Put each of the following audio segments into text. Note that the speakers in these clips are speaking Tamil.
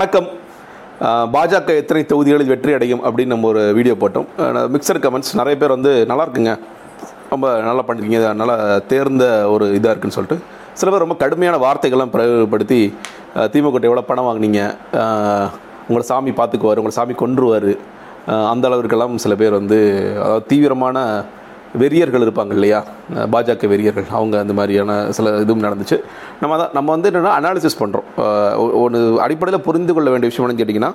வணக்கம். பாஜக எத்தனை தொகுதிகளில் வெற்றி அடையும் அப்படின்னு நம்ம ஒரு வீடியோ போட்டோம். மிக்சர் கமெண்ட்ஸ் நிறைய பேர் வந்து நல்லா இருக்குங்க. ரொம்ப நல்லா பண்ணிருக்கீங்க. நல்லா தேர்ந்த ஒரு இதாக இருக்குன்னு சொல்லிட்டு. சில பேர் ரொம்ப கடுமையான வார்த்தைகள்லாம் பிரயோகப்படுத்தி திமுக எவ்வளோ பணம் வாங்குனீங்க? உங்களை சாமி பார்த்துக்குவார் உங்களை சாமி கொன்றுவார். அந்த அளவிற்கெல்லாம் சில பேர் வந்து அதாவது தீவிரமான வெறியர்கள் இருப்பாங்க இல்லையா? பாஜக வெறியர்கள். அவங்க அந்த மாதிரியான சில இதுவும் நடந்துச்சு. நம்ம தான் நம்ம வந்து என்னென்னா அனாலிசிஸ் பண்ணுறோம் ஒன்று அடிப்படையில் புரிந்து கொள்ள வேண்டிய விஷயம் என்னன்னு கேட்டிங்கன்னா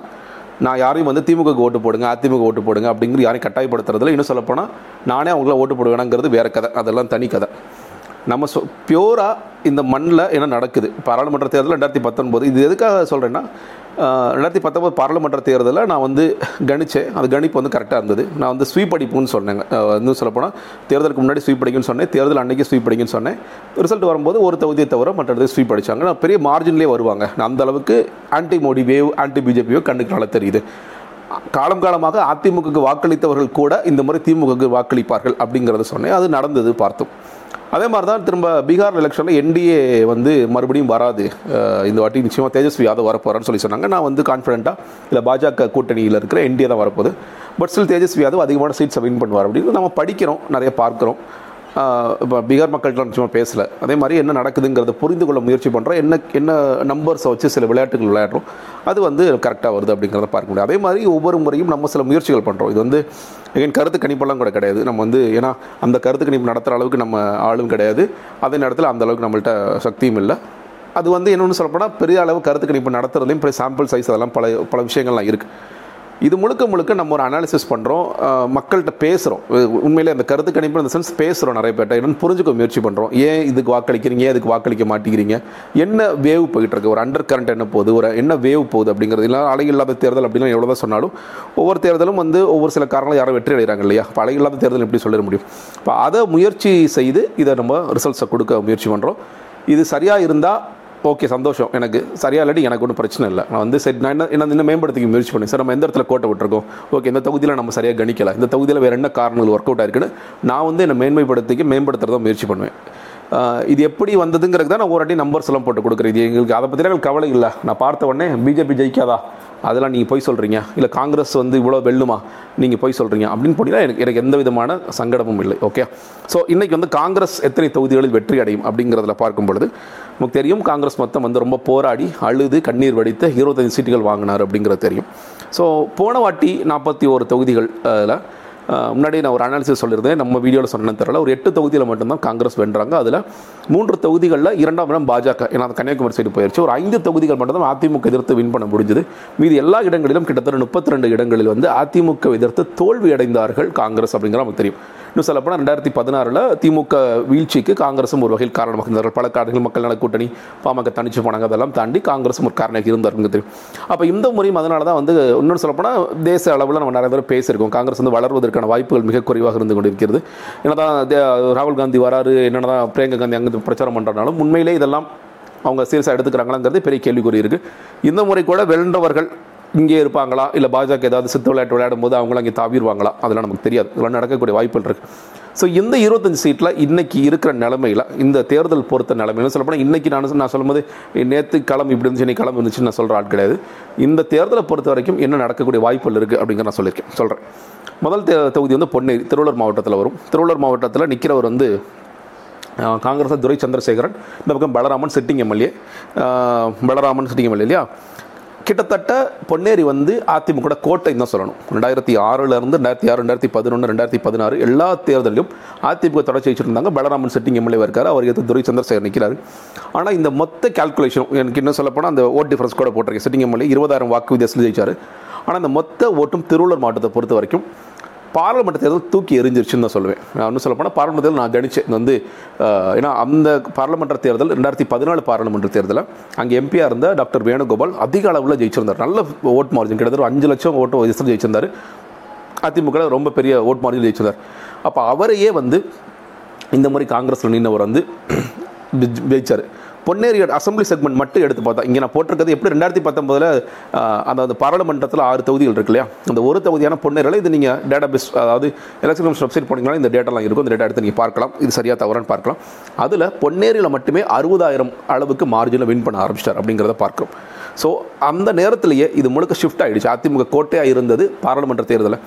நான் யாரையும் வந்து திமுக ஓட்டு போடுங்க அதிமுக ஓட்டு போடுங்க அப்படிங்கிற யாரையும் கட்டாயப்படுத்துறதுல இன்னும் சொல்லப்போனால் நானே அவங்கள ஓட்டு போடுவேனாங்கிறது வேறு கதை. அதெல்லாம் தனி கதை. நம்ம சொ பியூராக இந்த மண்ணில் என்ன நடக்குது? பாராளுமன்ற தேர்தல் ரெண்டாயிரத்தி பத்தொன்பது. இது எதுக்காக சொல்கிறேன்னா ரெண்டாயிரத்தி பத்தொன்பது பாராளுமன்ற தேர்தலில் நான் வந்து கணித்தேன் அது கணிப்பு வந்து கரெக்டாக இருந்தது. நான் வந்து ஸ்வீப் அடிப்புன்னு சொன்னேங்க இன்னும் சொல்லப்போனால் தேர்தலுக்கு முன்னாடி ஸ்வீப் அடிக்குன்னு சொன்னேன். தேர்தல் அன்றைக்கி ஸ்வீப் அடிக்குன்னு சொன்னேன். ரிசல்ட் வரும்போது ஒரு தொகுதியை தவிர மற்றது ஸ்வீப் அடித்தாங்க நான் பெரிய மார்ஜின்லேயே வருவாங்க. நான் அந்த அளவுக்கு ஆன்டி மோடி வேவ் ஆன்டி பிஜேபியோ கண்ணுக்கு நல்லா தெரியுது. காலம் காலமாக அதிமுகவுக்கு வாக்களித்தவர்கள் கூட இந்த முறை திமுகவுக்கு வாக்களிப்பார்கள் அப்படிங்கிறத சொன்னேன். அது நடந்தது பார்த்தோம். அதே மாதிரி தான் திரும்ப பீகார் எலெக்ஷனில் என்டிஏ வந்து மறுபடியும் வராது. இந்த வாட்டி நிச்சயமாக தேஜஸ்வி யாதவ் வரப்போறான்னு சொல்லி சொன்னாங்க. நான் வந்து கான்ஃபிடென்ட்டாக இல்லை பாஜக கூட்டணியில் இருக்கிற என்டிஏ தான் வரப்போகுது. பட் ஸ்டில் தேஜஸ்வி யாதவ் அதிகமான சீட்ஸை வின் பண்ணுவார் அப்படின்னு நம்ம படிக்கிறோம் நிறைய பார்க்குறோம். இப்போ பீகார் மக்கள்கிட்ட நிச்சயமாக பேசலை. அதே மாதிரி என்ன நடக்குதுங்கிறத புரிந்து கொள்ள முயற்சி பண்ணுறோம் என்ன என்ன நம்பர்ஸை வச்சு சில விளையாட்டுகள் விளையாடுறோம். அது வந்து கரெக்டாக வருது அப்படிங்கிறத பார்க்க முடியும். அதே மாதிரி ஒவ்வொரு முறையும் நம்ம சில முயற்சிகள் பண்ணுறோம் இது வந்து என் கருத்து கணிப்பெல்லாம் கூட கிடையாது. நம்ம வந்து ஏன்னா அந்த கருத்து கணிப்பு நடத்துகிற அளவுக்கு நம்ம ஆளும் கிடையாது. அதே நேரத்தில் அந்த அளவுக்கு நம்மள்கிட்ட சக்தியும் இல்லை. அது வந்து என்னென்னு சொல்லப்போனால் பெரிய அளவு கருத்து கணிப்பு நடத்துறதுலையும் சாம்பிள் சைஸ் அதெல்லாம் பல பல விஷயங்கள்லாம் இருக்குது இது முழுக்க முழுக்க நம்ம ஒரு அனாலிசிஸ் பண்ணுறோம் மக்கள்கிட்ட பேசுகிறோம் உண்மையிலே அந்த கருத்து கணிப்பு இந்த சென்ஸ் பேசுகிறோம் நிறைய பேர்ட்ட என்னென்னு புரிஞ்சுக்க முயற்சி பண்ணுறோம் ஏன் இதுக்கு வாக்களிக்கிறீங்க? ஏன் இதுக்கு வாக்களிக்க மாட்டேங்கிறீங்க? என்ன வேவ் போயிட்டு இருக்கு? ஒரு அண்டர் கரண்ட் என்ன போகுது? ஒரு என்ன வேவ் போகுது அப்படிங்கிறது. இல்லை அலை இல்லாத தேர்தல் அப்படின்னு எவ்வளோ தான் சொன்னாலும் ஒவ்வொரு தேர்தலும் வந்து ஒவ்வொரு சில காரணங்களும் யாரும் வெற்றி அடைகிறாங்க இல்லையா? இப்போ அலை இல்லாத தேர்தல் எப்படி சொல்லிட முடியும்? இப்போ அதை முயற்சி செய்து இதை நம்ம ரிசல்ட்ஸை கொடுக்க முயற்சி பண்ணுறோம் இது சரியாக இருந்தால் ஓகே சந்தோஷம். எனக்கு சரியாக இல்லாட்டி எனக்கு ஒன்றும் பிரச்சனை இல்லை. நான் வந்து சரி நான் என்ன என்ன இன்னும் மேம்படுத்திக்க முயற்சி பண்ணேன் சார் நம்ம எந்த இடத்துல கோட்டை விட்டுருக்கோம்? ஓகே இந்த தொகுதியில் நம்ம சரியாக கணிக்கலை. இந்த தொகுதியில் வேறு என்ன காரணங்கள் ஒர்க் அவுட் ஆயிருக்குன்னு நான் வந்து என்னை மேன்மைப்படுத்திக்க மேம்படுத்துகிறதா முயற்சி பண்ணுவேன். இது எப்படி வந்ததுங்கிறது தான் நான் ஒரு நம்பர்ஸ் எல்லாம் போட்டு கொடுக்குறேன். இது எங்களுக்கு அதை பற்றிலாம் எங்களுக்கு கவலை இல்லை. நான் பார்த்த உடனே பிஜேபி ஜெயிக்காதா? அதெல்லாம் நீங்கள் போய் சொல்கிறீங்க இல்லை காங்கிரஸ் வந்து இவ்வளோ வெல்லுமா? நீங்கள் போய் சொல்கிறீங்க அப்படின்னு போனீங்கன்னா எனக்கு எனக்கு எந்த விதமான சங்கடமும் இல்லை. ஓகே ஸோ இன்றைக்கி வந்து காங்கிரஸ் எத்தனை தொகுதிகளில் வெற்றி அடையும் அப்படிங்கிறதுல பார்க்கும் பொழுது நமக்கு தெரியும் காங்கிரஸ் மொத்தம் வந்து ரொம்ப போராடி அழுது கண்ணீர் வடித்து இருபத்தஞ்சு சீட்டுகள் வாங்கினார் அப்படிங்கிறது தெரியும். ஸோ போன வாட்டி நாற்பத்தி ஒரு தொகுதிகள் அதில் முன்னாடி நான் ஒரு அனாலிசிஸ் சொல்லியிருந்தேன். நம்ம வீடியோவில் சொன்னேன்னு தெரியல. ஒரு எட்டு தொகுதியில் மட்டும்தான் காங்கிரஸ் வென்றாங்க. அதில் மூன்று தொகுதிகளில் இரண்டாம் இடம் பாஜக. ஏன்னா கன்னியாகுமரி சைடு போயிடுச்சு ஒரு ஐந்து தொகுதிகள் மட்டும்தான் அதிமுக எதிர்த்து வின் பண்ண முடிஞ்சது. மீதி எல்லா இடங்களிலும் கிட்டத்தட்ட முப்பத்தி ரெண்டு இடங்களில் வந்து அதிமுக எதிர்த்து தோல்வி அடைந்தார்கள் காங்கிரஸ் அப்படிங்கிற நமக்கு தெரியும். இன்னும் சொல்லப்போனால் ரெண்டாயிரத்தி பதினாறில் திமுக வீழ்ச்சிக்கு காங்கிரஸும் ஒரு வகையில் காரணமாக இருந்தார்கள். பல காரணங்கள் மக்கள் நல கூட்டணி பாமக தனிச்சு போனாங்க. அதெல்லாம் தாண்டி காங்கிரஸும் ஒரு காரணமாக இருந்தாருங்க தெரியும். அப்போ இந்த முறையும் அதனால தான் வந்து இன்னொன்று சொல்லப்போனால் தேச அளவில் நம்ம நிறைய பேர் பேசியிருக்கோம். காங்கிரஸ் வந்து வளர்வதற்கான வாய்ப்புகள் மிக குறைவாக இருந்து கொண்டிருக்கிறது. என்னதான் தே- ராகுல் காந்தி வராரு என்னென்ன தான் பிரியங்கா காந்தி அங்கே பிரச்சாரம் பண்ணுறனாலும் உண்மையிலே இதெல்லாம் அவங்க சீரியஸாக எடுத்துக்கிறாங்களாங்கிறது பெரிய கேள்விக்குறி இருக்குது இந்த முறை கூட வென்றவர்கள் இங்கே இருப்பாங்களா? இல்லை பாஜக ஏதாவது சித்து விளையாட்டு விளையாடும் போது அவங்களும் அங்கே தாவிடுவாங்களா? அதெல்லாம் நமக்கு தெரியாது. இதெல்லாம் நடக்கக்கூடிய வாய்ப்புகள் இருக்குது ஸோ இந்த இருபத்தஞ்சு சீட்டில் இன்னைக்கு இருக்கிற நிலமையில் இந்த தேர்தல் பொறுத்த நிலமையில சொல்லப்போனால் இன்றைக்கி நான் நான் சொல்லும்போது நேற்று களம் இப்படி இருந்துச்சு இன்னைக்கு களம் இருந்துச்சுன்னு நான் சொல்கிற ஆள் கிடையாது. இந்த தேர்தலை பொறுத்த வரைக்கும் என்ன நடக்கக்கூடிய வாய்ப்புகள் இருக்குது அப்படிங்கிற நான் சொல்லியிருக்கேன். சொல்கிறேன் முதல் தே- தொகுதி வந்து பொன்னேரி திருவள்ளூர் மாவட்டத்தில் வரும். திருவள்ளூர் மாவட்டத்தில் நிற்கிறவர் வந்து காங்கிரஸ் துரை சந்திரசேகரன் இந்த பக்கம் Balaraman sitting MLA Balaraman sitting MLA இல்லையா? கிட்டத்தட்ட பொன்னேரி வந்து அதிமுக கோட்டைன்னு தான் சொல்லணும். ரெண்டாயிரத்தி ஆறுலேருந்து ரெண்டாயிரத்தி ஆறு ரெண்டாயிரத்தி பதினொன்று ரெண்டாயிரத்தி பதினாறு எல்லா தேர்தலையும் அதிமுக தொடர்ச்சி வச்சுருந்தாங்க பலராமன் செட்டிங் எம்எல்ஏ இருக்கார். அவர் எதிர்த்து துரை சந்திரசேகர் நிற்கிறார் ஆனால் இந்த மொத்த கால்குலேஷன் எனக்கு இன்னும் சொல்லப்போனால் அந்த ஓட் டிஃபரன்ஸ் கூட போட்டிருக்கேன் செட்டிங் எம்எல்ஏ இருபதாயிரம் வாக்கு வித்தியாசத்தில் ஜெயிச்சார். ஆனால் இந்த மொத்த ஓட்டும் திருவள்ளூர் மாவட்டத்தை பொறுத்த வரைக்கும் பாராளுமன்ற தேர்தல் தூக்கி எரிஞ்சிருச்சுன்னு தான் சொல்லுவேன். நான் இன்னும் சொல்லப்போனால் பாராளுமன்ற தேர்தல் நான் கணிச்சேன் வந்து ஏன்னா அந்த பாராளுமன்ற தேர்தல் ரெண்டாயிரத்தி பதினாலு பாராளுமன்ற தேர்தலில் அங்கே எம்பியாக இருந்த டாக்டர் வேணுகோபால் அதிக அளவில் ஜெயிச்சிருந்தார். நல்ல ஓட் மார்ஜின் கிட்டத்தட்ட அஞ்சு லட்சம் ஓட்டு வயசில் ஜெயிச்சிருந்தார். அதிமுக ரொம்ப பெரிய ஓட் மார்ஜின் ஜெயிச்சிருந்தார். அப்போ அவரையே வந்து இந்த மாதிரி காங்கிரஸில் நின்றவர் வந்து ஜெயிச்சார். பொன்னேரி அசம்பிளி செக்மெண்ட் மட்டும் எடுத்து பார்த்தா இங்கே நான் போட்டிருக்கிறது எப்படி ரெண்டாயிரத்தி பத்தொம்பதில் அந்த அந்த பாராளுமன்றத்தில் ஆறு தொகுதிகள் இருக்கு இல்லையா? அந்த ஒரு தொகுதியான பொன்னேரியில் இது நீங்கள் டேட்டா பேஸ் அதாவது எலெக்ஷன் கமிஷன் வெப்சைட் போனீங்கன்னா இந்த டேட்டாலாம் இருக்கும். இந்த டேட்டா எடுத்து நீங்கள் பார்க்கலாம். இது சரியாக தவறான்னு பார்க்கலாம். அதில் பொன்னேரியில் மட்டுமே அறுபதாயிரம் அளவுக்கு மார்ஜினில் வின் பண்ண ஆரம்பிச்சிட்டார் அப்படிங்கிறத பார்க்குறோம். ஸோ அந்த நேரத்திலேயே இது முழுக்க ஷிஃப்ட் ஆகிடுச்சு அதிமுக கோட்டையாக இருந்தது பாராளுமன்ற தேர்தலில்.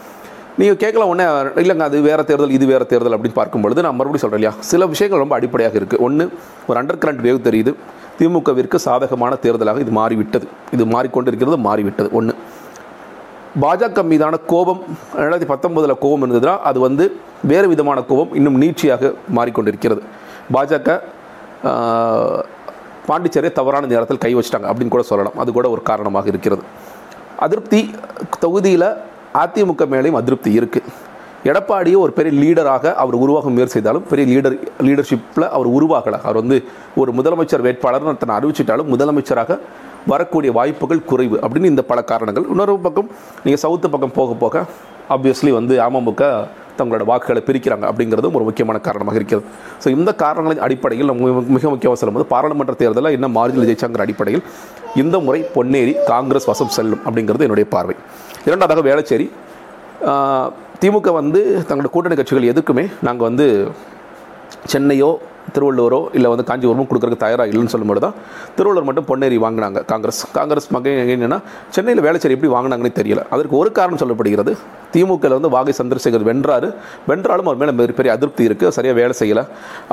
நீங்கள் கேட்கலாம் ஒன்றே இல்லைங்க அது வேறு தேர்தல் இது வேறு தேர்தல் அப்படின்னு பார்க்கும்பொழுது நான் மறுபடியும் சொல்கிறேன் இல்லையா? சில விஷயங்கள் ரொம்ப அடிப்படையாக இருக்குது ஒன்று ஒரு அண்டர் கரண்ட் வேவ் தெரியுது. திமுகவிற்கு சாதகமான தேர்தலாக இது மாறிவிட்டது. இது மாறிக்கொண்டிருக்கிறது மாறிவிட்டது. ஒன்று பாஜக மீதான கோபம் ரெண்டாயிரத்தி பத்தொன்பதில் கோபம் இருந்ததுன்னா அது வந்து வேறு விதமான கோபம் இன்னும் நீட்சியாக மாறிக்கொண்டிருக்கிறது. பாஜக பாண்டிச்சேரியை தவறான நேரத்தில் கை வச்சிட்டாங்க அப்படின்னு கூட சொல்லலாம். அது கூட ஒரு காரணமாக இருக்கிறது. அதிருப்தி தொகுதியில் அதிமுக மேலேயும் அதிருப்தி இருக்குது எடப்பாடியை ஒரு பெரிய லீடராக அவர் உருவாக முயற்சி செய்தாலும் பெரிய லீடர் லீடர்ஷிப்பில் அவர் உருவாகலை. அவர் வந்து ஒரு முதலமைச்சர் வேட்பாளர் தன்னை அறிவிச்சிட்டாலும் முதலமைச்சராக வரக்கூடிய வாய்ப்புகள் குறைவு அப்படின்னு இந்த பல காரணங்கள். இன்னொரு பக்கம் நீங்கள் சவுத்து பக்கம் போக போக ஆப்வியஸ்லி வந்து அமமுக தங்களோட வாக்குகளை பிரிக்கிறாங்க அப்படிங்கிறதும் ஒரு முக்கியமான காரணமாக இருக்கிறது. ஸோ இந்த காரணங்களின் அடிப்படையில் மிக- முக்கிய அவசரம் வந்து பாராளுமன்ற தேர்தலில் என்ன மார்ஜில் ஜெயிச்சாங்கிற அடிப்படையில் இந்த முறை பொன்னேரி காங்கிரஸ் வசம் செல்லும் அப்படிங்கிறது என்னுடைய பார்வை. இரண்டாவதாக வேளச்சேரி. திமுக வந்து தங்களோட கூட்டணி கட்சிகள் எதுக்குமே நாங்கள் வந்து சென்னையோ திருவள்ளுவரோ இல்லை வந்து காஞ்சிபுரமோ கொடுக்குறதுக்கு தயாராக இல்லைன்னு சொல்லும்போது தான் திருவள்ளுவர் மட்டும் பொன்னேரி வாங்கினாங்க காங்கிரஸ். காங்கிரஸ் மகன் என்னென்னா சென்னையில் வேலைச்சேரி எப்படி வாங்கினாங்கன்னு தெரியல. அதற்கு ஒரு காரணம் சொல்லப்படுகிறது. திமுகவில் வந்து வாகை சந்திரசேகர் வென்றாரு. வென்றாலும் அவர் மேலே பெரிய அதிருப்தி இருக்குது சரியாக வேலை செய்யலை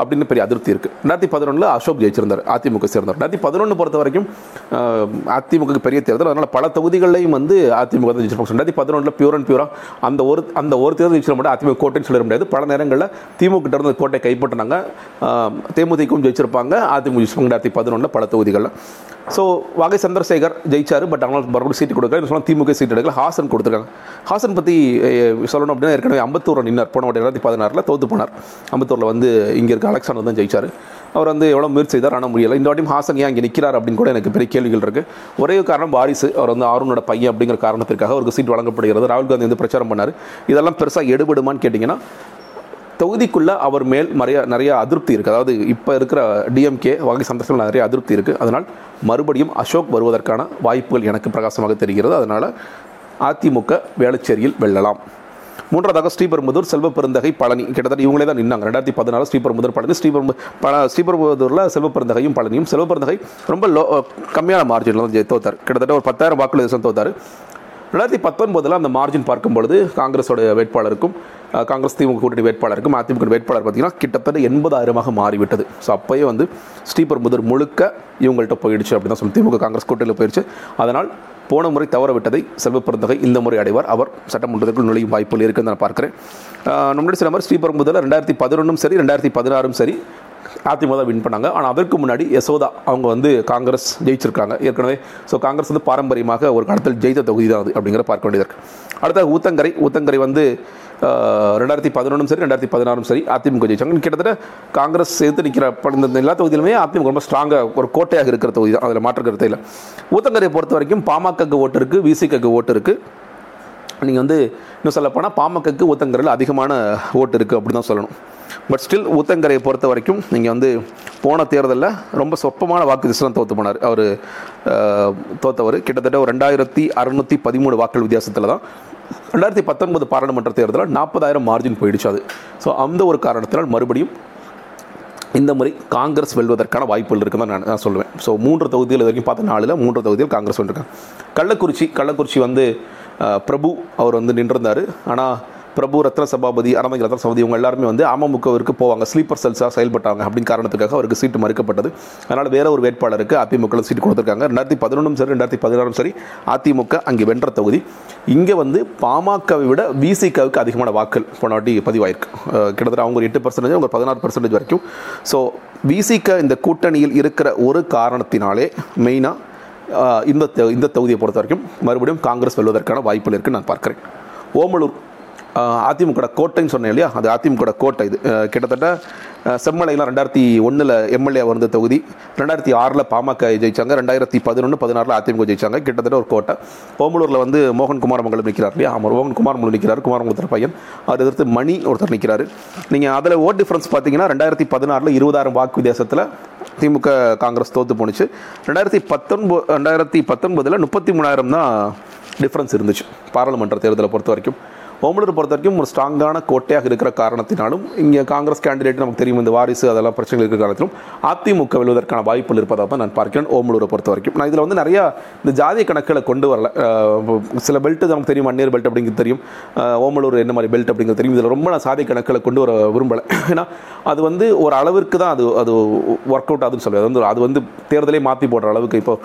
அப்படின்னு பெரிய அதிருப்தி இருக்குது ரெண்டாயிரத்தி பதினொன்றில் அசோக் ஜெயிச்சிருந்தார் அதிமுக சேர்ந்தார் ரெண்டாயிரத்தி பதினொன்று பொறுத்த வரைக்கும் அதிமுக பெரிய தேர்தல். அதனால் பல தொகுதிகளையும் வந்து அதிமுக தான் ஜெயிச்சிருப்பாங்க. ரெண்டாயிரத்தி பதினொன்றில் பியூர் அண்ட் பியூராக அந்த ஒரு அந்த ஒரு தேர்தல் ஜெயிச்சிட மட்டும் அதிமுக கோட்டைன்னு சொல்லிட முடியாது. பல நேரங்களில் திமுக கிட்ட இருந்து கோட்டை கைப்பற்றினாங்க. தேமுதிகவும் ஜெயிச்சிருப்பாங்க. அதிமுக ஜெயிச்சிருப்பாங்க. ரெண்டாயிரத்தி பதினொன்றில் பல தொகுதிகளில். ஸோ வாகை சந்திரசேகர் ஜெயிச்சார் பட் அவங்களுக்கு மறுபடியும் சீட்டு கொடுக்கல. சொன்னால் திமுக சீட் எடுக்கல. ஹாசன் கொடுத்துருக்காங்க. ஹாசன் பற்றி சொல்லணும் அப்படின்னா ஏற்கனவே அம்பத்தூர் நின்னார். போன வாட்டி ரெண்டாயிரத்தி பதினாறில் தோத்து போனார். அம்பத்தூரில் வந்து இங்கே இருக்க அலெக்சாண்டர் தான் ஜெயிச்சார். அவர் வந்து எவ்வளோ முயற்சி செய்தார் ஆனால் முடியலை. இந்த வாட்டியும் ஹாசன் ஏன் இங்கே நிற்கிறார் அப்படின்னு கூட எனக்கு பெரிய கேள்விகள் இருக்குது ஒரே காரணம் வாரிசு. அவர் வந்து ஆர்வனோட பையன் அப்படிங்கிற காரணத்திற்காக அவருக்கு சீட் வழங்கப்படுகிறது. ராகுல் காந்தி வந்து பிரச்சாரம் பண்ணார். இதெல்லாம் பெருசாக எடுபடுமான்னு கேட்டிங்கன்னா தொகுதிக்குள்ளே அவர் மேல் நிறைய நிறைய அதிருப்தி இருக்குது அதாவது இப்போ இருக்கிற டிஎம்கே வகை சந்தர்ப்பங்கள் நிறைய அதிருப்தி இருக்குது அதனால் மறுபடியும் அசோக் வருவதற்கான வாய்ப்புகள் எனக்கு பிரகாசமாக தெரிகிறது. அதனால் அதிமுக வேளச்சேரியில் வெல்லலாம். மூன்றாவதாக ஸ்ரீபெரும்புதூர் செல்வ பெருந்தகை பழனி. கிட்டத்தட்ட இவங்களே தான் நின்னாங்க. ரெண்டாயிரத்தி பதினாலு ஸ்ரீபெரும்புதூர் பழனி ஸ்ரீபெரும்பு பல ஸ்ரீபெரும்புதூரில் செல்வ பெருந்தகையும் பழனியும். செல்வ பெருந்தகை ரொம்ப லோ கம்மியான மார்ஜினில் தான் தோத்தார். கிட்டத்தட்ட ஒரு பத்தாயிரம் வாக்குகள் தோத்தார். ரெண்டாயிரத்தி பத்தொன்பதில் அந்த மார்ஜின் பார்க்கும் பொழுது காங்கிரஸோட வேட்பாளருக்கும் காங்கிரஸ் திமுக கூட்டணி வேட்பாளருக்கும் அதிமுக வேட்பாளர் பார்த்தீங்கன்னா கிட்டத்தட்ட எண்பதாயிரமாக மாறிவிட்டது. ஸோ அப்போயே வந்து ஸ்ரீபெரும்புதூர் முழுக்க இவங்கள்ட்ட போயிடுச்சு அப்படின்னு தான் சொல்லி திமுக காங்கிரஸ் கூட்டணியில் போயிடுச்சு அதனால் போன முறை தவறவிட்டதை செல்வ பெருந்தகை இந்த முறை அடைவார். அவர் சட்டமன்றத்திற்குள் நுழையும் வாய்ப்புகள் இருக்குன்னு நான் பார்க்குறேன். அஹ், சில மாதிரி ஸ்ரீபெரும்புதூரில் ரெண்டாயிரத்தி பதினொன்றும் சரி ரெண்டாயிரத்தி பதினாறும் சரி அதிமுக வின் பண்ணாங்க. ஆனால் அதற்கு முன்னாடி யசோதா அவங்க வந்து காங்கிரஸ் ஜெயிச்சிருக்காங்க. ஏற்கனவே ஸோ காங்கிரஸ் வந்து பாரம்பரியமாக ஒரு காலத்தில் ஜெயித்த தொகுதி தான் அது அப்படிங்கிற பார்க்க வேண்டியது இருக்குது அடுத்தது ஊத்தங்கரை. ஊத்தங்கரை வந்து ரெண்டாயிரத்தி பதினொன்றும் சரி ரெண்டாயிரத்தி பதினாறும் சரி அதிமுக ஜெயிச்சாங்க. கிட்டத்தட்ட காங்கிரஸ் சேர்த்து நிற்கிற ப- இந்த எல்லா தொகுதியிலுமே அதிமுக ரொம்ப ஸ்ட்ராங்காக ஒரு கோட்டையாக இருக்கிற தொகுதி தான். அதில் மாற்று கருத்தை இல்லை. ஊத்தங்கரையை பொறுத்த வரைக்கும் பாமகக்கு ஓட்டு இருக்குது விசிகக்கு ஓட்டு இருக்குது நீங்கள் வந்து இன்னும் சொல்லப்போனால் பாமகக்கு ஊத்தங்கரையில் அதிகமான ஓட்டு இருக்குது அப்படி தான் சொல்லணும். பட் ஸ்டில் ஊத்தங்கரையை பொறுத்த வரைக்கும் நீங்கள் வந்து போன தேர்தலில் ரொம்ப சொற்பமான வாக்கு வித்தியாசம் தோற்று போனார். அவர் தோத்தவர். கிட்டத்தட்ட ஒரு ரெண்டாயிரத்தி அறுநூற்றி பதிமூணு வாக்குகள் வித்தியாசத்தில் தான் ரெண்டாயிரத்தி பத்தொன்பது பாராளுமன்ற தேர்தலில் நாற்பதாயிரம் மார்ஜின் போயிடுச்சு அது. ஸோ அந்த ஒரு காரணத்தினால் மறுபடியும் இந்த முறை காங்கிரஸ் வெல்வதற்கான வாய்ப்புகள் இருக்குன்னு நான் நான் சொல்லுவேன். ஸோ மூன்று தொகுதிகள் இது வரைக்கும் பார்த்த நாளில் மூன்று தொகுதியில் காங்கிரஸ் வந்துருக்காங்க கள்ளக்குறிச்சி கள்ளக்குறிச்சி வந்து பிரபு அவர் வந்து நின்றிருந்தார். ஆனால் பிரபு ரத்ன சபாபதி அனந்தங்க ரத்ன சபாபதி இவங்க எல்லாருமே வந்து அமமுகவிற்கு போவாங்க. ஸ்லீப்பர் செல்ஸாக செயல்பட்டாங்க அப்படின்னு காரணத்துக்காக அவருக்கு சீட்டு மறுக்கப்பட்டது. அதனால் வேற ஒரு வேட்பாளருக்கு அதிமுக சீட்டு கொடுத்துருக்காங்க. ரெண்டாயிரத்தி பதினொன்றும் சரி ரெண்டாயிரத்தி பதினாறும் சரி அதிமுக அங்கே வென்ற தொகுதி. இங்கே வந்து பாமகவை விட விசிகாவுக்கு அதிகமான வாக்கள் போனாட்டி பதிவாயிருக்கு. கிட்டத்தட்ட அவங்க ஒரு எட்டு பர்சன்டேஜ் அவங்க பதினாறு பர்சன்டேஜ் வரைக்கும். ஸோ விசிக இந்த கூட்டணியில் இருக்கிற ஒரு காரணத்தினாலே மெயினாக இந்த இந்த தொகுதியை பொறுத்த வரைக்கும் மறுபடியும் காங்கிரஸ் வெல்வதற்கான வாய்ப்புகள் இருக்குன்னு நான் பார்க்குறேன். ஓமலூர் அதிமுக கோட்டைன்னு சொன்னேன் இல்லையா? அது அதிமுக கோட்டை இது. கிட்டத்தட்ட செம்மலைலாம் ரெண்டாயிரத்தி ஒன்றில் எம்எல்ஏ வந்த தொகுதி ரெண்டாயிரத்தி ஆறில் பாமக ஜெயிச்சாங்க ரெண்டாயிரத்தி பதினொன்று பதினாறில் அதிமுக ஜெயிச்சாங்க கிட்டத்தட்ட ஒரு கோட்டை. ஓமலூரில் வந்து மோகன் குமாரமங்கலம் நிற்கிறார் இல்லையா? ஆமாம் மோகன் குமாரமங்கலம் நிற்கிறார் குமாரமங்கலத்தில் பையன். அவர் எதிர்த்து மணி ஒருத்தர் நிற்கிறார் நீங்கள் அதில் ஓட் டிஃப்ரென்ஸ் பார்த்தீங்கன்னா ரெண்டாயிரத்தி பதினாறில் இருபதாயிரம் வாக்கு வித்தியாசத்தில் திமுக காங்கிரஸ் தோத்து போணுச்சு. ரெண்டாயிரத்தி பத்தொன்பது ரெண்டாயிரத்தி பத்தொன்பதில் முப்பத்தி மூணாயிரம் தான் டிஃப்ரென்ஸ் இருந்துச்சு பாராளுமன்ற தேர்தலை பொறுத்த வரைக்கும். ஓமலூர் பொறுத்த வரைக்கும் ஒரு ஸ்ட்ராங்கான கோட்டையாக இருக்கிற காரணத்தினாலும் இங்கே காங்கிரஸ் கேண்டிடேட் நமக்கு தெரியும் இந்த வாரிசு அதெல்லாம் பிரச்சனைகள் இருக்கிற காரணத்திலும் அதிமுக வெல்வதற்கான வாய்ப்புகள் இருப்பதாக தான் நான் பார்க்கிறேன் ஓமலூரை பொறுத்த வரைக்கும். நான் இதில் வந்து நிறையா இந்த ஜாதிய கணக்குகளை கொண்டு வரல. சில பெல்ட்டு நமக்கு தெரியும் அந்நீர் பெல்ட் அப்படிங்கிறது தெரியும். ஓமலூர் என்ன மாதிரி பெல்ட் அப்படிங்கிறது தெரியும். இதில் ரொம்ப நான் சாதிய கணக்குகளை கொண்டு வர விரும்பலை. ஏன்னா அது வந்து ஒரு அளவிற்கு தான் அது அது ஒர்க் அவுட் ஆகுதுன்னு சொல்லி அது வந்து அது வந்து தேர்தலே மாற்றி போடுற அளவுக்கு இப்போ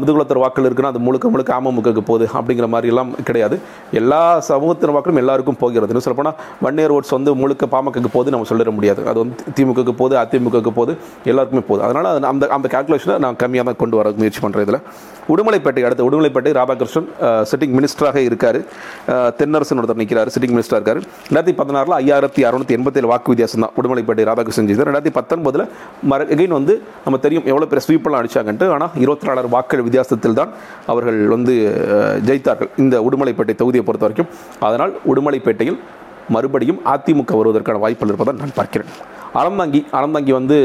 முதுகுலத்தர் வாக்கள் இருக்குன்னா அது முழுக்க முழுக்க அமமுகக்கு போகுது அப்படிங்கிற மாதிரி எல்லாம் கிடையாது. எல்லா சமூகத்தின் வாக்களும் எல்லாருக்கும் போகிறது. இன்னும் சொல்லப்போனால் வன்னியர் ஓட்ஸ் வந்து முழுக்க பாமகக்கு போது நம்ம சொல்லிட முடியாது. அது வந்து திமுகக்கு போது அதிமுகக்கு போகுது எல்லாருக்குமே போகுது அதனால் அது அந்த அந்த கால்குலேஷனை நான் கம்மியாக தான் கொண்டு வர முயற்சி பண்ணுறேன் இதில். உடுமலைப்பேட்டை அடுத்து உடுமலைப்பேட்டை ராதாகிருஷ்ணன் சிட்டிங் மினிஸ்டராக இருக்கார். தென்னரசன் ஒருத்தர் நிற்கிறார் சிட்டிங் மினிஸ்டராக இருக்கார். ரெண்டாயிரத்தி பதினாறில் ஐயாயிரத்தி அறுநூத்தி எண்பத்தேழு வாக்கு வித்தியாசம் தான் உடுமலைப்பேட்டை ராதாகிருஷ்ணன் ஜெயித்தார் ரெண்டாயிரத்தி பத்தொன்பதில் மர எகைன் வந்து நம்ம தெரியும் எவ்வளோ பேர் ஸ்வீப்பெல்லாம் அடித்தாங்கன்ட்டு ஆனால் இருபத்தி நாலாயிரம் வாக்கள் வித்தியாசத்தில் தான் அவர்கள் வந்து ஜெயித்தார்கள். இந்த உடுமலைப்பேட்டை தொகுதியை பொறுத்த வரைக்கும். அதனால் உடுமலைப்பேட்டையில் மறுபடியும் அதிமுக வருவதற்கான வாய்ப்புகள் இருப்பதாக நான் பார்க்கிறேன். அறந்தாங்கி அறந்தாங்கி வந்து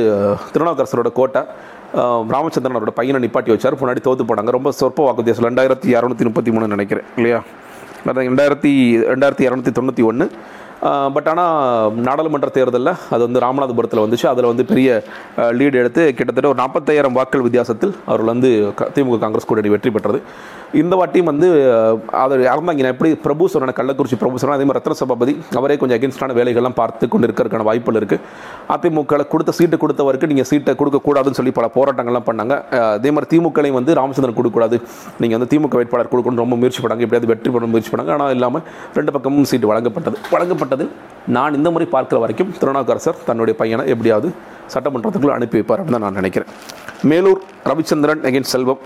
திருநாவுக்கரசரோட கோட்டை அஹ், ராமச்சந்திரன் அவரோட பையனை நிப்பாட்டி வச்சார். முன்னாடி தோத்து போனாங்க ரொம்ப சொற்ப வாக்கு வித்தியாசம் ரெண்டாயிரத்தி இரநூத்தி முப்பத்தி மூணு நினைக்கிறேன் இல்லையா? ரெண்டாயிரத்தி ரெண்டாயிரத்தி இரநூத்தி தொண்ணூற்றி ஒன்று பட் ஆனால் நாடாளுமன்ற தேர்தலில் அது வந்து ராமநாதபுரத்தில் வந்துச்சு. அதில் வந்து பெரிய லீடு எடுத்து கிட்டத்தட்ட ஒரு நாற்பத்தாயிரம் வாக்கள் வித்தியாசத்தில் அவர்கள் வந்து க- திமுக காங்கிரஸ் கூட்டணி வெற்றி பெற்றது. இந்த வாட்டியும் வந்து அஹ், அவர் இறந்தாங்க எப்படி பிரபு சொன்ன கள்ளக்குறிச்சி பிரபு சொன்ன அதே மாதிரி ரத்ன சபாபதி அவரே கொஞ்சம் அகேன்ஸ்டான வேலைகள்லாம் பார்த்து கொண்டு இருக்கிறதுக்கான வாய்ப்புகள் இருக்குது அதிமுக கொடுத்த சீட்டு கொடுத்தவருக்கு நீங்கள் சீட்டை கொடுக்கக்கூடாதுன்னு சொல்லி பல போராட்டங்கள்லாம் பண்ணாங்க. அதே மாதிரி திமுகலையும் வந்து ராமச்சந்திரன் கொடுக்கக்கூடாது. நீங்கள் வந்து திமுக வேட்பாளர் கொடுக்கணும்னு ரொம்ப முயற்சி பண்ணாங்க. எப்படியாவது வெற்றி பண்ண முயற்சி பண்ணாங்க. ஆனால் இல்லாமல் ரெண்டு பக்கமும் சீட்டு வழங்கப்பட்டது. வழங்கப்பட்ட வழங்கப்பட்டதில் நான் இந்த முறை பார்க்கிற வரைக்கும் திருநாவுக்கரசர் தன்னுடைய பையனை எப்படியாவது சட்டமன்றத்துக்குள்ள அனுப்பி வைப்பார் அப்படின்னு நான் நினைக்கிறேன். மேலூர் ரவிச்சந்திரன் எகைன் செல்வம்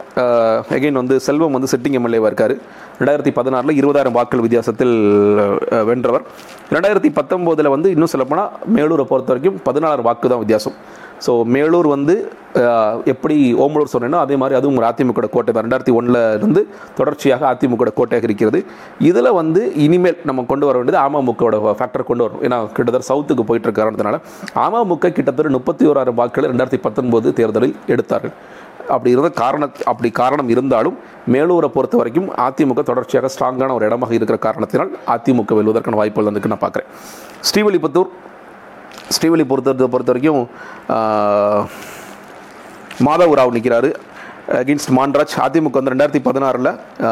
எகைன் வந்து செல்வம் வந்து சிட்டிங் எம்எல்ஏவாக இருக்கார். ரெண்டாயிரத்தி பதினாறில் இருபதாயிரம் வாக்கள் வித்தியாசத்தில் வென்றவர். ரெண்டாயிரத்தி பத்தொம்போதில் வந்து இன்னும் சொல்லப்போனால் மேலூரை பொறுத்த வரைக்கும் பதினாலாயிரம் வாக்கு தான் வித்தியாசம். ஸோ மேலூர் வந்து எப்படி ஓமலூர் சொன்னேனோ அதே மாதிரி அதுவும் ஒரு அதிமுக கோட்டை தான் ரெண்டாயிரத்தி ஒன்றில் இருந்து தொடர்ச்சியாக அதிமுக கோட்டையாக இருக்கிறது. இதில் வந்து இனிமேல் நம்ம கொண்டு வர வேண்டியது அமமுகவோட ஃபேக்டர் கொண்டு வரும் ஏன்னா கிட்டத்தட்ட சவுத்துக்கு போயிட்டு இருக்க அமமுக கிட்டத்தட்ட முப்பத்தி ஓராயிரம் வாக்குகளை ரெண்டாயிரத்தி பத்தொன்பது தேர்தலில் எடுத்தார்கள். அப்படி இருந்த காரண அப்படி காரணம் இருந்தாலும் மேலூரை பொறுத்த வரைக்கும் அதிமுக தொடர்ச்சியாக ஸ்ட்ராங்கான ஒரு இடமாக இருக்கிற காரணத்தினால் அதிமுக வெல்வதற்கான வாய்ப்புகள் வந்து நான் பார்க்குறேன். ஸ்ரீவில்லிபுத்தூர் ஸ்ரீவில்லிபுத்தூர் பொறுத்த வரைக்கும் ஆஹ், மாதவ் ராவ் நிற்கிறாரு அகெயின்ஸ்ட் மான்ராஜ் அதிமுக வந்து ரெண்டாயிரத்தி பதினாறில்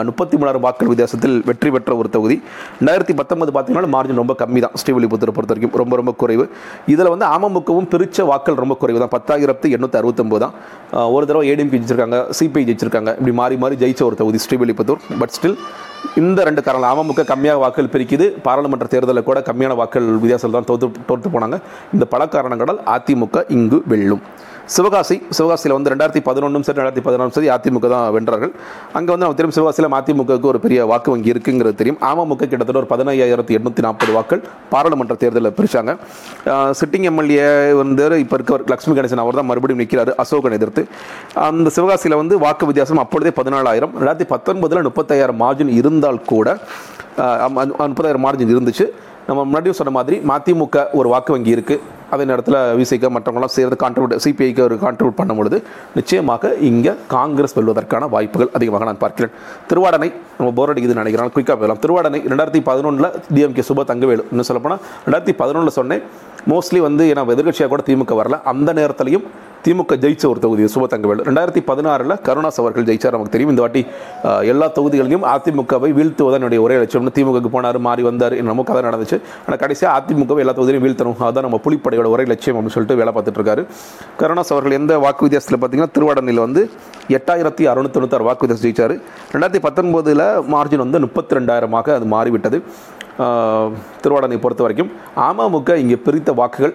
முப்பத்தி மூணாயிரம் வாக்கள் வித்தியாசத்தில் வெற்றி பெற்ற ஒரு தொகுதி. ரெண்டாயிரத்தி பத்தொன்பது பார்த்தீங்கன்னா மார்ஜின் ரொம்ப கம்மி தான் ஸ்ரீவில்லிபுத்தூரை பொறுத்த வரைக்கும் ரொம்ப ரொம்ப குறைவு. இதில் வந்து அமமுகவும் பிரித்த வாக்கள் ரொம்ப குறைவு தான் பத்தாயிரத்து எண்ணூற்றி அறுபத்தொம்போது தான் ஒரு தடவை ஏடிஎம்பி ஜெயிச்சிருக்காங்க சிபிஐ ஜெயிச்சிருக்காங்க. இப்படி மாறி மாறி ஜெயிச்ச ஒரு தொகுதி ஸ்ரீவில்லிபுத்தூர். பட் ஸ்டில் இந்த ரெண்டு காரணம் அமமுக கம்மியாக வாக்கள் பிரிக்குது. பாராளுமன்ற தேர்தலில் கூட கம்மியான வாக்கள் வித்தியாசத்தில் தான் தோற்று தோற்று போனாங்க. இந்த பல காரணங்களால் அதிமுக இங்கு வெல்லும். சிவகாசி சிவகாசியில் வந்து ரெண்டாயிரத்தி பதினொன்றும் சரி ரெண்டாயிரத்தி பதினாறும் சரி அதிமுக தான் வென்றார்கள். அங்கே வந்து நம்ம தெரியும் சிவகாசியில் அதிமுகவுக்கு ஒரு பெரிய வாக்கு வங்கி இருக்குங்கிறது தெரியும். அமமுக கிட்டத்தட்ட ஒரு பதினையாயிரத்தி எண்ணூற்றி நாற்பது வாக்கள் பாராளுமன்ற தேர்தலில் பிரித்தாங்க சிட்டிங் எம்எல்ஏ வந்து இப்போ இருக்க லக்ஷ்மி கணேசன் அவர் தான் மறுபடியும் நிற்கிறார் அசோகன் எதிர்த்து. அந்த சிவகாசியில் வந்து வாக்கு வித்தியாசம் அப்பொழுதே பதினாலாயிரம். ரெண்டாயிரத்தி பத்தொன்பதில் முப்பத்தாயிரம் மார்ஜின் இருந்தால் கூட முப்பதாயிரம் மார்ஜின் இருந்துச்சு. நம்ம முன்னாடியும் சொன்ன மாதிரி மதிமுக ஒரு வாக்கு வங்கி இருக்குது அதே நேரத்தில் விசிக மற்றவங்களாம் சேர்ந்து கான்ட்ரிபியூட் சிபிஐக்கு ஒரு கான்ட்ரிபியூட் பண்ணும் பொழுது நிச்சயமாக இங்கே காங்கிரஸ் வெல்வதற்கான வாய்ப்புகள் அதிகமாக நான் பார்க்கிறேன். திருவாடனை நம்ம போர் அடிக்குதுன்னு நினைக்கிறேன். குயிக்காக போயிடலாம். திருவாடனை ரெண்டாயிரத்தி பதினொன்றில் டிஎம்கே சுப தங்கவேலு. இன்னும் சொல்லப்போனால் ரெண்டாயிரத்தி பதினொன்றில் சொன்னேன் மோஸ்ட்லி வந்து ஏன்னா எதிர்கட்சியாக கூட திமுக வரல. அந்த நேரத்திலையும் திமுக ஜெயிச்ச ஒரு தொகுதி சுப தங்கவேலு. ரெண்டாயிரத்தி பதினாறில் கருணாஸ் அவர்கள் ஜெயிச்சார் நமக்கு தெரியும். இந்த வாட்டி எல்லா தொகுதிகளையும் அதிமுகவை வீழ்த்துவதான் என்னுடைய ஒரே லட்சம்னு திமுக போனார் மாறி வந்தார் நமக்கு கதை நடந்துச்சு. ஆனால் கடைசியாக அதிமுகவை எல்லா தொகுதியிலும் வீழ்த்தணும். அதுதான் நம்ம புலிப்படையோட ஒரே லட்சியம் அப்படின்னு சொல்லிட்டு வேலை பார்த்துட்டு இருக்காரு. கருணாஸ் அவர்கள் எந்த வாக்கு வித்தியாசத்தில் பார்த்தீங்கன்னா திருவாடனையில் வந்து எட்டாயிரத்தி அறுநூத்தி தொண்ணூத்தாறு வாக்கு வித்தியாசம் ஜெயிச்சார். ரெண்டாயிரத்தி பத்தொன்பதில் மார்ஜின் வந்து முப்பத்தி ரெண்டாயிரமாக அது மாறிவிட்டது. திருவாடனை பொறுத்த வரைக்கும் அமமுக இங்கே பிரித்த வாக்குகள்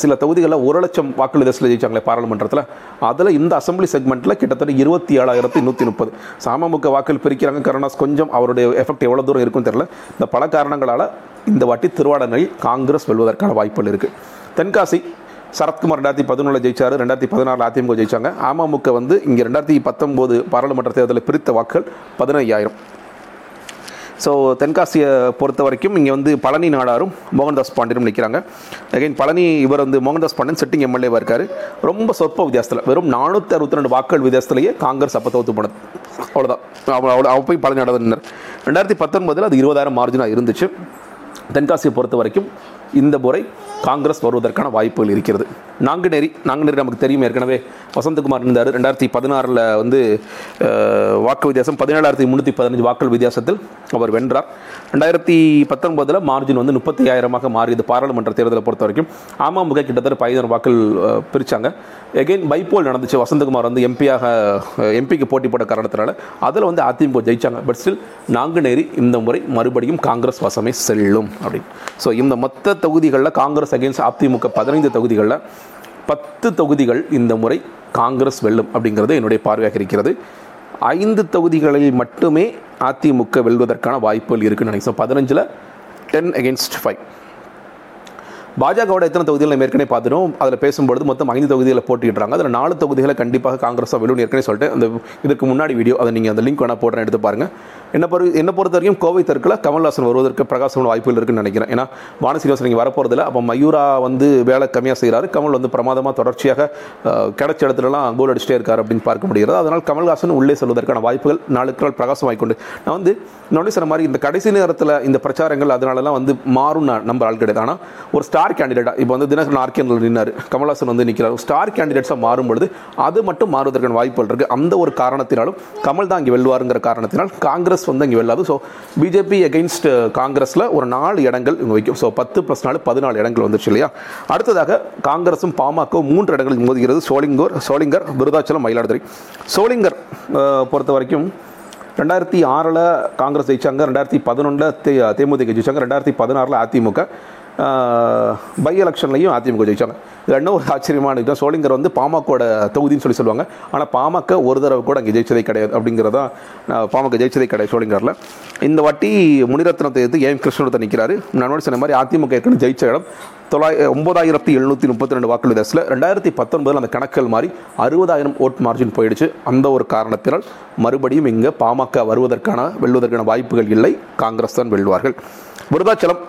சில தொகுதிகளில் ஒரு லட்சம் வாக்கு வித்தியாசத்தில் ஜெயிச்சாங்களே பாராளுமன்றத்தில். அதில் இந்த அசம்பிளி செக்மெண்ட்டில் கிட்டத்தட்ட இருபத்தி ஏழாயிரத்தி நூற்றி முப்பது. அமமுக வாக்குகள் பிரிக்கிறாங்க. கருணாஸ் கொஞ்சம் அவருடைய எஃபெக்ட் எவ்வளோ தூரம் இருக்குன்னு தெரியல. இந்த பல காரணங்களால் இந்த வாட்டி திருவாடனையில் காங்கிரஸ் வெல்வதற்கான வாய்ப்புகள் இருக்குது தென்காசி சரத்குமார் ரெண்டாயிரத்தி பதினொன்றில் ஜெயிச்சார். ரெண்டாயிரத்தி பதினாறில் அதிமுக ஜெயிச்சாங்க. அமமுக வந்து இங்கே ரெண்டாயிரத்தி பத்தொம்போது பாராளுமன்ற தேர்தலில் பிரித்த வாக்குகள் பதினையாயிரம். ஸோ தென்காசியை பொறுத்த வரைக்கும் இங்கே வந்து பழனி நாடாரும் மோகன்தாஸ் பாண்டியனும் நிற்கிறாங்க. அகைன் பழனி இவர் வந்து மோகன்தாஸ் பாண்டியன் சிட்டிங் எம்எல்ஏவாக இருக்கார். ரொம்ப சொற்ப வித்தியாசத்தில் வெறும் நானூற்றி அறுபத்தி ரெண்டு வாக்குகள் வித்தியாசத்திலேயே காங்கிரஸ் அப்போ தோத்து போனது. அவ்வளோதான் அவ்வளோ அவ்வளோ அவ போய் பழனி நாடார் நின்னர். ரெண்டாயிரத்தி பத்தொன்பதில் அது இருபதாயிரம் மார்ஜினாக இருந்துச்சு. தென்காசியை பொறுத்த வரைக்கும் இந்த முறை காங்கிரஸ் வருவதற்கான வாய்ப்புகள் இருக்கிறது. நாங்குநேரி நாங்குநேரி நமக்கு தெரியும் ஏற்கனவே. வசந்தகுமார் இருந்தார். ரெண்டாயிரத்தி பதினாறில் வந்து வாக்கு வித்தியாசம் பதினேழாயிரத்தி முந்நூற்றி பதினஞ்சு வாக்கள் வித்தியாசத்தில் அவர் வென்றார். ரெண்டாயிரத்தி பத்தொன்பதில் மார்ஜின் வந்து முப்பத்தி ஆயிரமாக மாறியது பாராளுமன்ற தேர்தலை பொறுத்த வரைக்கும் அமமுக கிட்டத்தட்ட பதினோரு வாக்கள் பிரித்தாங்க எகெயின் எகைன் பைப்போல் நடந்துச்சு. வசந்தகுமார் வந்து எம்பியாக எம்பிக்கு போட்டி போட்ட காரணத்தினால அதில் வந்து அதிமுக ஜெயிச்சாங்க. பட் ஸ்டில் நாங்குநேரி இந்த முறை மறுபடியும் காங்கிரஸ் வசமே செல்லும் அப்படின்னு. ஸோ இந்த மொத்த தொகுதிகளில் காங்கிரஸ் அகேன்ஸ்ட் அதிமுக பதினைந்து தொகுதிகளில் பத்து தொகுதிகள் இந்த முறை காங்கிரஸ் வெல்லும் அப்படிங்கிறது என்னுடைய பார்வையாக இருக்கிறது. ஐந்து தொகுதிகளில் மட்டுமே அதிமுக வெல்வதற்கான வாய்ப்புகள் இருக்குன்னு நினைக்கிறேன். ஸோ பதினஞ்சில் டென் எகென்ஸ்ட் ஃபைவ் பாஜகவோட எத்தனை தொகுதிகள் நம்ம ஏற்கனவே பார்த்துட்டோம். அதில் பேசும்பொழுது மொத்தம் ஐந்து தொகுதிகளை போட்டிடுறாங்க அதில் நாலு தொகுதிகளை கண்டிப்பாக காங்கிரஸ் வெல்லும் ஏற்கனவே சொல்லிட்டு அந்த இதுக்கு முன்னாடி வீடியோ அதை நீங்கள் அந்த லிங்க் வேணால் போடுறேன் எடுத்து பாருங்கள் என்ன பொறு என்ன பொறுத்த வரைக்கும் கோவை தெற்கில் கமல்ஹாசன் வருவதற்கு பிரகாசமான வாய்ப்புகள் இருக்குன்னு நினைக்கிறேன். ஏன்னா வானசீனிவாசன் இங்கே வரப்போகிறதில்ல அப்போ மயூரா வந்து வேலை கம்மியாக செய்கிறாரு கமல் வந்து பிரமாதமாக தொடர்ச்சியாக கிடைச்ச இடத்துலலாம் கோல் அடிச்சிட்டே இருக்கார் அப்படின்னு பார்க்க முடிகிறது. அதனால் கமல்ஹாசன் உள்ளே செல்வதற்கான வாய்ப்புகள் நாளுக்கு நாள் பிரகாசமாகிக்கொண்டு நான் வந்து நான் சொன்ன மாதிரி இந்த கடைசி நேரத்தில் இந்த பிரச்சாரங்கள் அதனாலலாம் வந்து மாறும் நான் நம்பர் ஆள் கிடையாது. ஆனால் ஒரு ஸ்டார் கேண்டிடேட்டாக இப்போ வந்து தினகரன் ஆர்கேனில் நின்னார். கமல்ஹாசன் வந்து நிற்கிறார் ஸ்டார் கேண்டிடேட்ஸாக மாறும் பொழுது அது மட்டும் மாறுவதற்கான வாய்ப்புகள் இருக்குது அந்த ஒரு காரணத்தினாலும் கமல் தான் இங்கே வெல்வாருங்கிற காரணத்தினால் காங்கிரஸ் வந்து இங்கே வெல்லாது. ஸோ பிஜேபி எகெயின்ஸ்ட் காங்கிரஸில் ஒரு நாலு இடங்கள் இங்கே வைக்கும். ஸோ பத்து ப்ளஸ் நாலு பதினாலு இடங்கள் வந்துச்சு இல்லையா? அடுத்ததாக காங்கிரஸும் பாமக மூன்று இடங்களில் மோதுகிறது. சோளிங்கூர் சோளிங்கர் விருதாச்சலம் மயிலாடுதுறை. சோளிங்கர் uh, பொறுத்த வரைக்கும் ரெண்டாயிரத்தி ஆறில் காங்கிரஸ் ஜெயிச்சாங்க. ரெண்டாயிரத்தி பதினொன்றில் தே தேமுதிக ஜெயிச்சாங்க. ரெண்டாயிரத்தி பதினாறில் அதிமுக. பை எலெக்ஷன்லையும் அதிமுக ஜெயிச்சாங்க. இது ரெண்டும் ஒரு ஆச்சரியமான இதுதான். சோளிங்கர் வந்து பாமகோட தொகுதின்னு சொல்லி சொல்லுவாங்க. ஆனால் பாமக ஒரு தடவை கூட அங்கே ஜெயிச்சதே கிடையாது அப்படிங்கிறதா பாமக ஜெயிச்சதே கிடையாது சோளிங்கரில். இந்த வாட்டி முனிரத்னத்தை எடுத்து ஏன் கிருஷ்ணத்தை நிற்கிறாரு நான் சொன்ன மாதிரி அதிமுக ஏற்கனவே ஜெயிச்ச இடம் தொள்ளாய் ஒன்பதாயிரத்தி எழுநூற்றி முப்பத்தி ரெண்டு வாக்கு வித்தியாசத்தில் ரெண்டாயிரத்தி பத்தொன்பதில் அந்த கணக்குகள் மாறி அறுபதாயிரம் ஓட் மார்ஜின் போயிடுச்சு. அந்த ஒரு காரணத்தினால் மறுபடியும் இங்கே பாமக வருவதற்கான வெல்வதற்கான வாய்ப்புகள் இல்லை. காங்கிரஸ் தான் வெல்வார்கள். விருதாச்சலம்.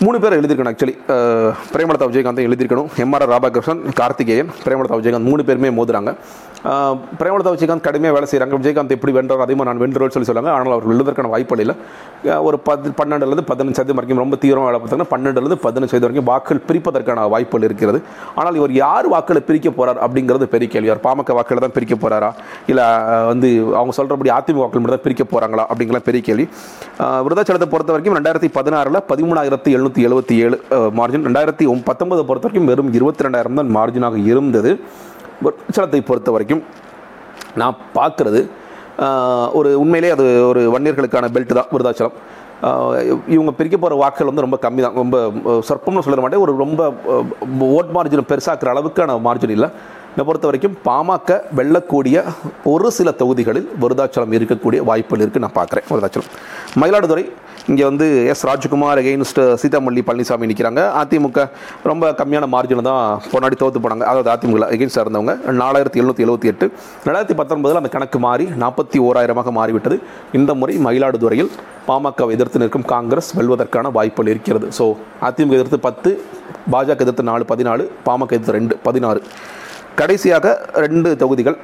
மூணு பேர் எழுதியிருக்கணும் ஆக்சுவலி பிரேமலதா விஜயகாந்த் எழுதியிருக்கணும். எம்ஆர் ராதாகிருஷ்ணன் கார்த்திகேயன் பிரேமலதா விஜயகாந்த் மூணு பேருமே மோதுறாங்க. பிரேமலதா விஜயகாந்த் கடுமையாக வேலை செய்கிறாங்க விஜயகாந்த் எப்படி வென்றார் அதிகமாக நான் வென்றோன்னு சொல்லி சொல்லுவாங்க. ஆனால் அவர் எழுதுவதற்கான வாய்ப்பு இல்லை. ஒரு பத்து பன்னெண்டுலேருந்து பதினஞ்சு சதவீதம் வரைக்கும் ரொம்ப தீவிரமாக வேலை பார்த்தாங்கன்னா பன்னெண்டுலேருந்து பதினஞ்சு சதவீதம் வரைக்கும் வாக்குகள் பிரிப்பதற்கான வாய்ப்புகள் இருக்கிறது. ஆனால் இவர் யார் வாக்குகளை பிரிக்க போகிறார் அப்படிங்கிறது பெரிய கேள்வி. அவர் பாமக வாக்குகளை தான் பிரிக்க போகிறாரா இல்லை வந்து அவங்க சொல்கிறபடி அதிமுக வாக்குகள் மட்டும் தான் பிரிக்க போகிறாங்களா அப்படிங்கிற பெரிய கேள்வி. விருதாச்சலத்தை பொறுத்த வரைக்கும் ரெண்டாயிரத்தி பதினாறில் பதிமூணாயிரத்தி எழுநூற்றி எழுபத்தி ஏழு மார்ஜின் ரெண்டாயிரத்தி பத்தொன்பதை பொறுத்த வரைக்கும் வெறும் இருபத்தி ரெண்டாயிரம் தான் மார்ஜினாக இருந்தது. விருதாச்சலத்தை பொறுத்த வரைக்கும் நான் பார்க்குறது ஒரு உண்மையிலே அது ஒரு வன்னியர்களுக்கான பெல்ட் தான் விருதாச்சலம். இவங்க பிரிக்க போகிற வாக்குகள் வந்து ரொம்ப கம்மி தான் ரொம்ப சொற்பம்னு சொல்ல மாட்டேன் ஒரு ரொம்ப ஓட் மார்ஜின் பெருசாக்குற அளவுக்கான மார்ஜின் இல்லை. என்னை பொறுத்த வரைக்கும் பாமக வெல்லக்கூடிய ஒரு சில தொகுதிகளில் விருதாச்சலம் இருக்கக்கூடிய வாய்ப்புகள் இருக்குது நான் பார்க்குறேன் விருதாச்சலம். மயிலாடுதுறை இங்கே வந்து எஸ் ராஜ்குமார் எகெயின்ஸ்ட் சீதாமல்லி பழனிசாமி நிற்கிறாங்க அதிமுக ரொம்ப கம்மியான மார்ஜினில் தான் போனாடி தோத்து போனாங்க. அதாவது அதிமுக எகெயின்ஸ்டாக இருந்தவங்க. நாலாயிரத்தி எழுநூற்றி எழுபத்தி எட்டு ரெண்டாயிரத்தி பத்தொன்பதில் அந்த கணக்கு மாறி நாற்பத்தி ஓராயிரமாக மாறிவிட்டது. இந்த முறை மயிலாடுதுறையில் பாமகவை எதிர்த்து நிற்கும் காங்கிரஸ் வெல்வதற்கான வாய்ப்புகள் இருக்கிறது. ஸோ அதிமுக எதிர்த்து பத்து பாஜக எதிர்த்து நாலு பதினாலு பாமக எதிர்த்து ரெண்டு பதினாறு. கடைசியாக ரெண்டு தொகுதிகள்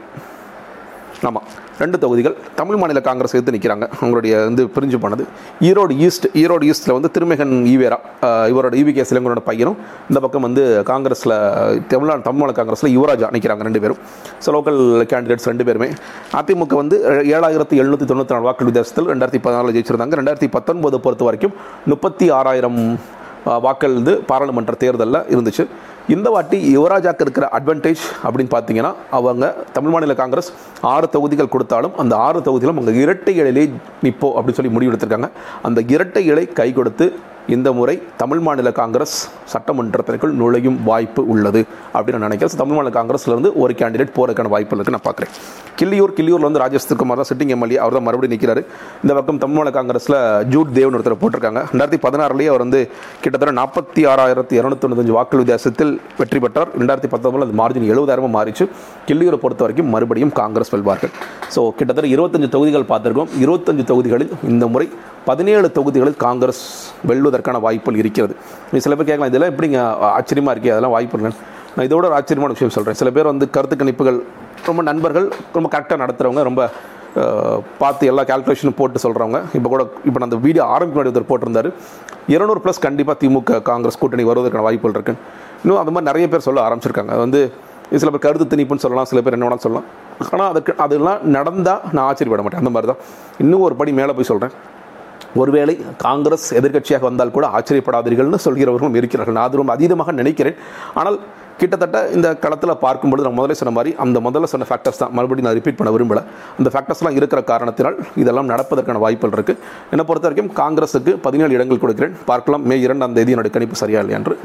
ஆமாம் ரெண்டு தொகுதிகள் தமிழ் மாநில காங்கிரஸ் எடுத்து நிற்கிறாங்க அவங்களுடைய வந்து பிரிஞ்சு போனது. ஈரோடு ஈஸ்ட் ஈரோடு ஈஸ்ட்டில் வந்து திருமேகன் ஈவேரா இவரோட ஈவி கே சிலங்கரோட பையனும் இந்த பக்கம் வந்து காங்கிரஸில் தமிழ்நாடு தமிழ் மாநில காங்கிரஸில் யுவராஜா நிற்கிறாங்க ரெண்டு பேரும். ஸோ லோக்கல் கேண்டிடேட்ஸ் ரெண்டு பேருமே. அதிமுக வந்து ஏழாயிரத்து எழுநூற்றி தொண்ணூற்றி நாலு வாக்கு வித்தியாசத்தில் ரெண்டாயிரத்தி பதினாலில் ஜெயிச்சிருந்தாங்க. ரெண்டாயிரத்தி பத்தொன்பது பொறுத்த வரைக்கும் முப்பத்தி ஆறாயிரம் வாக்கள் வந்து பாராளுமன்ற தேர்தலில் இருந்துச்சு. இந்த வாட்டி யுவராஜாக்கு இருக்கிற அட்வான்டேஜ் அப்படின்னு பார்த்தீங்கன்னா அவங்க தமிழ் மாநில காங்கிரஸ் ஆறு தொகுதிகள் கொடுத்தாலும் அந்த ஆறு தொகுதிகளும் அவங்க இரட்டை இலையிலே நிற்போம் அப்படின்னு சொல்லி முடிவெடுத்திருக்காங்க அந்த இரட்டை இலை கை கொடுத்து இந்த முறை தமிழ் மாநில காங்கிரஸ் சட்டமன்றத்திற்குள் நுழையும் வாய்ப்பு உள்ளது அப்படின்னு நான் நினைக்கிறேன். தமிழ் மாநில காங்கிரஸ்லேருந்து ஒரு கேண்டிடேட் போகிறதுக்கான வாய்ப்பு இருக்கு நான் பார்க்குறேன். கிள்ளியூர் கிள்ளியூரில் வந்து ராஜேஷ்குமார் தான் சிட்டிங் எம்எல்ஏ அவர் தான் மறுபடியும் நிற்கிறாரு இந்த பக்கம் தமிழ் மாநில காங்கிரஸில் ஜூட் தேவ்னு ஒருத்தர் போட்டிருக்காங்க. ரெண்டாயிரத்தி பதினாறுலேயே அவர் வந்து கிட்டத்தட்ட நாற்பத்தி ஆறாயிரத்தி இரநூத்தி தொண்ணூத்தஞ்சு வாக்குகள் வித்தியாசத்தில் வெற்றி பெற்றார். ரெண்டாயிரத்தி பத்தொம்பதில் அது மார்ஜின் எழுபதாயிரமாக மாறிச்சு. கிள்ளியூரை பொறுத்த வரைக்கும் மறுபடியும் காங்கிரஸ் வெல்வார்கள். ஸோ கிட்டத்தட்ட இருபத்தஞ்சு தொகுதிகள் பார்த்துருக்கோம். இருபத்தஞ்சு தொகுதிகளில் இந்த முறை பதினேழு தொகுதிகளில் காங்கிரஸ் அதற்கான வாய்ப்புகள் இருக்கிறது. நீ சில பேர் கேட்கலாம் இதெல்லாம் எப்படிங்க ஆச்சரியமாக இருக்கே அதெல்லாம் வாய்ப்பு இல்லைன்னு. நான் இதோட ஒரு ஆச்சரியமான விஷயம் சொல்கிறேன் சில பேர் வந்து கருத்து கணிப்புகள் ரொம்ப நண்பர்கள் ரொம்ப கரெக்டாக நடத்துகிறவங்க ரொம்ப பார்த்து எல்லா கால்குலேஷனும் போட்டு சொல்கிறவங்க இப்போ கூட இப்போ நான் அந்த வீடியோ ஆரம்பிக்க ஒருத்தர் போட்டிருந்தாரு. இருநூறு ப்ளஸ் கண்டிப்பாக திமுக காங்கிரஸ் கூட்டணி வருவதற்கான வாய்ப்புகள் இருக்குன்னு. இன்னும் அந்த மாதிரி நிறைய பேர் சொல்ல ஆரம்பிச்சிருக்காங்க. அது வந்து சில பேர் கருத்து திணிப்புன்னு சொல்லலாம் சில பேர் என்ன வேணாலும் சொல்லலாம். ஆனால் அதுக்கு அதெல்லாம் நடந்தால் நான் ஆச்சரியப்பட மாட்டேன். அந்த மாதிரி தான் இன்னும் ஒரு படி மேலே போய் சொல்கிறேன் ஒருவேளை காங்கிரஸ் எதிர்க்கட்சியாக வந்தால் கூட ஆச்சரியப்படாதீர்கள்னு சொல்கிறவர்களும் இருக்கிறார்கள். நான் அது ரொம்ப அதீதமாக நினைக்கிறேன். ஆனால் கிட்டத்தட்ட இந்த களத்தில் பார்க்கும்பொழுது நான் முதல்ல சொன்ன மாதிரி அந்த முதல்ல சொன்ன ஃபேக்டர்ஸ் தான் மறுபடியும் நான் ரிப்பீட் பண்ண விரும்பல. அந்த ஃபேக்டர்ஸ்லாம் இருக்கிற காரணத்தினால் இதெல்லாம் நடப்பதற்கான வாய்ப்புகள் இருக்குது என்னை பொறுத்த வரைக்கும் காங்கிரஸுக்கு பதினேழு இடங்கள் கொடுக்கிறேன். பார்க்கலாம் மே இரண்டாம் தேதி என்னுடைய கணிப்பு சரியா இல்லையா என்று.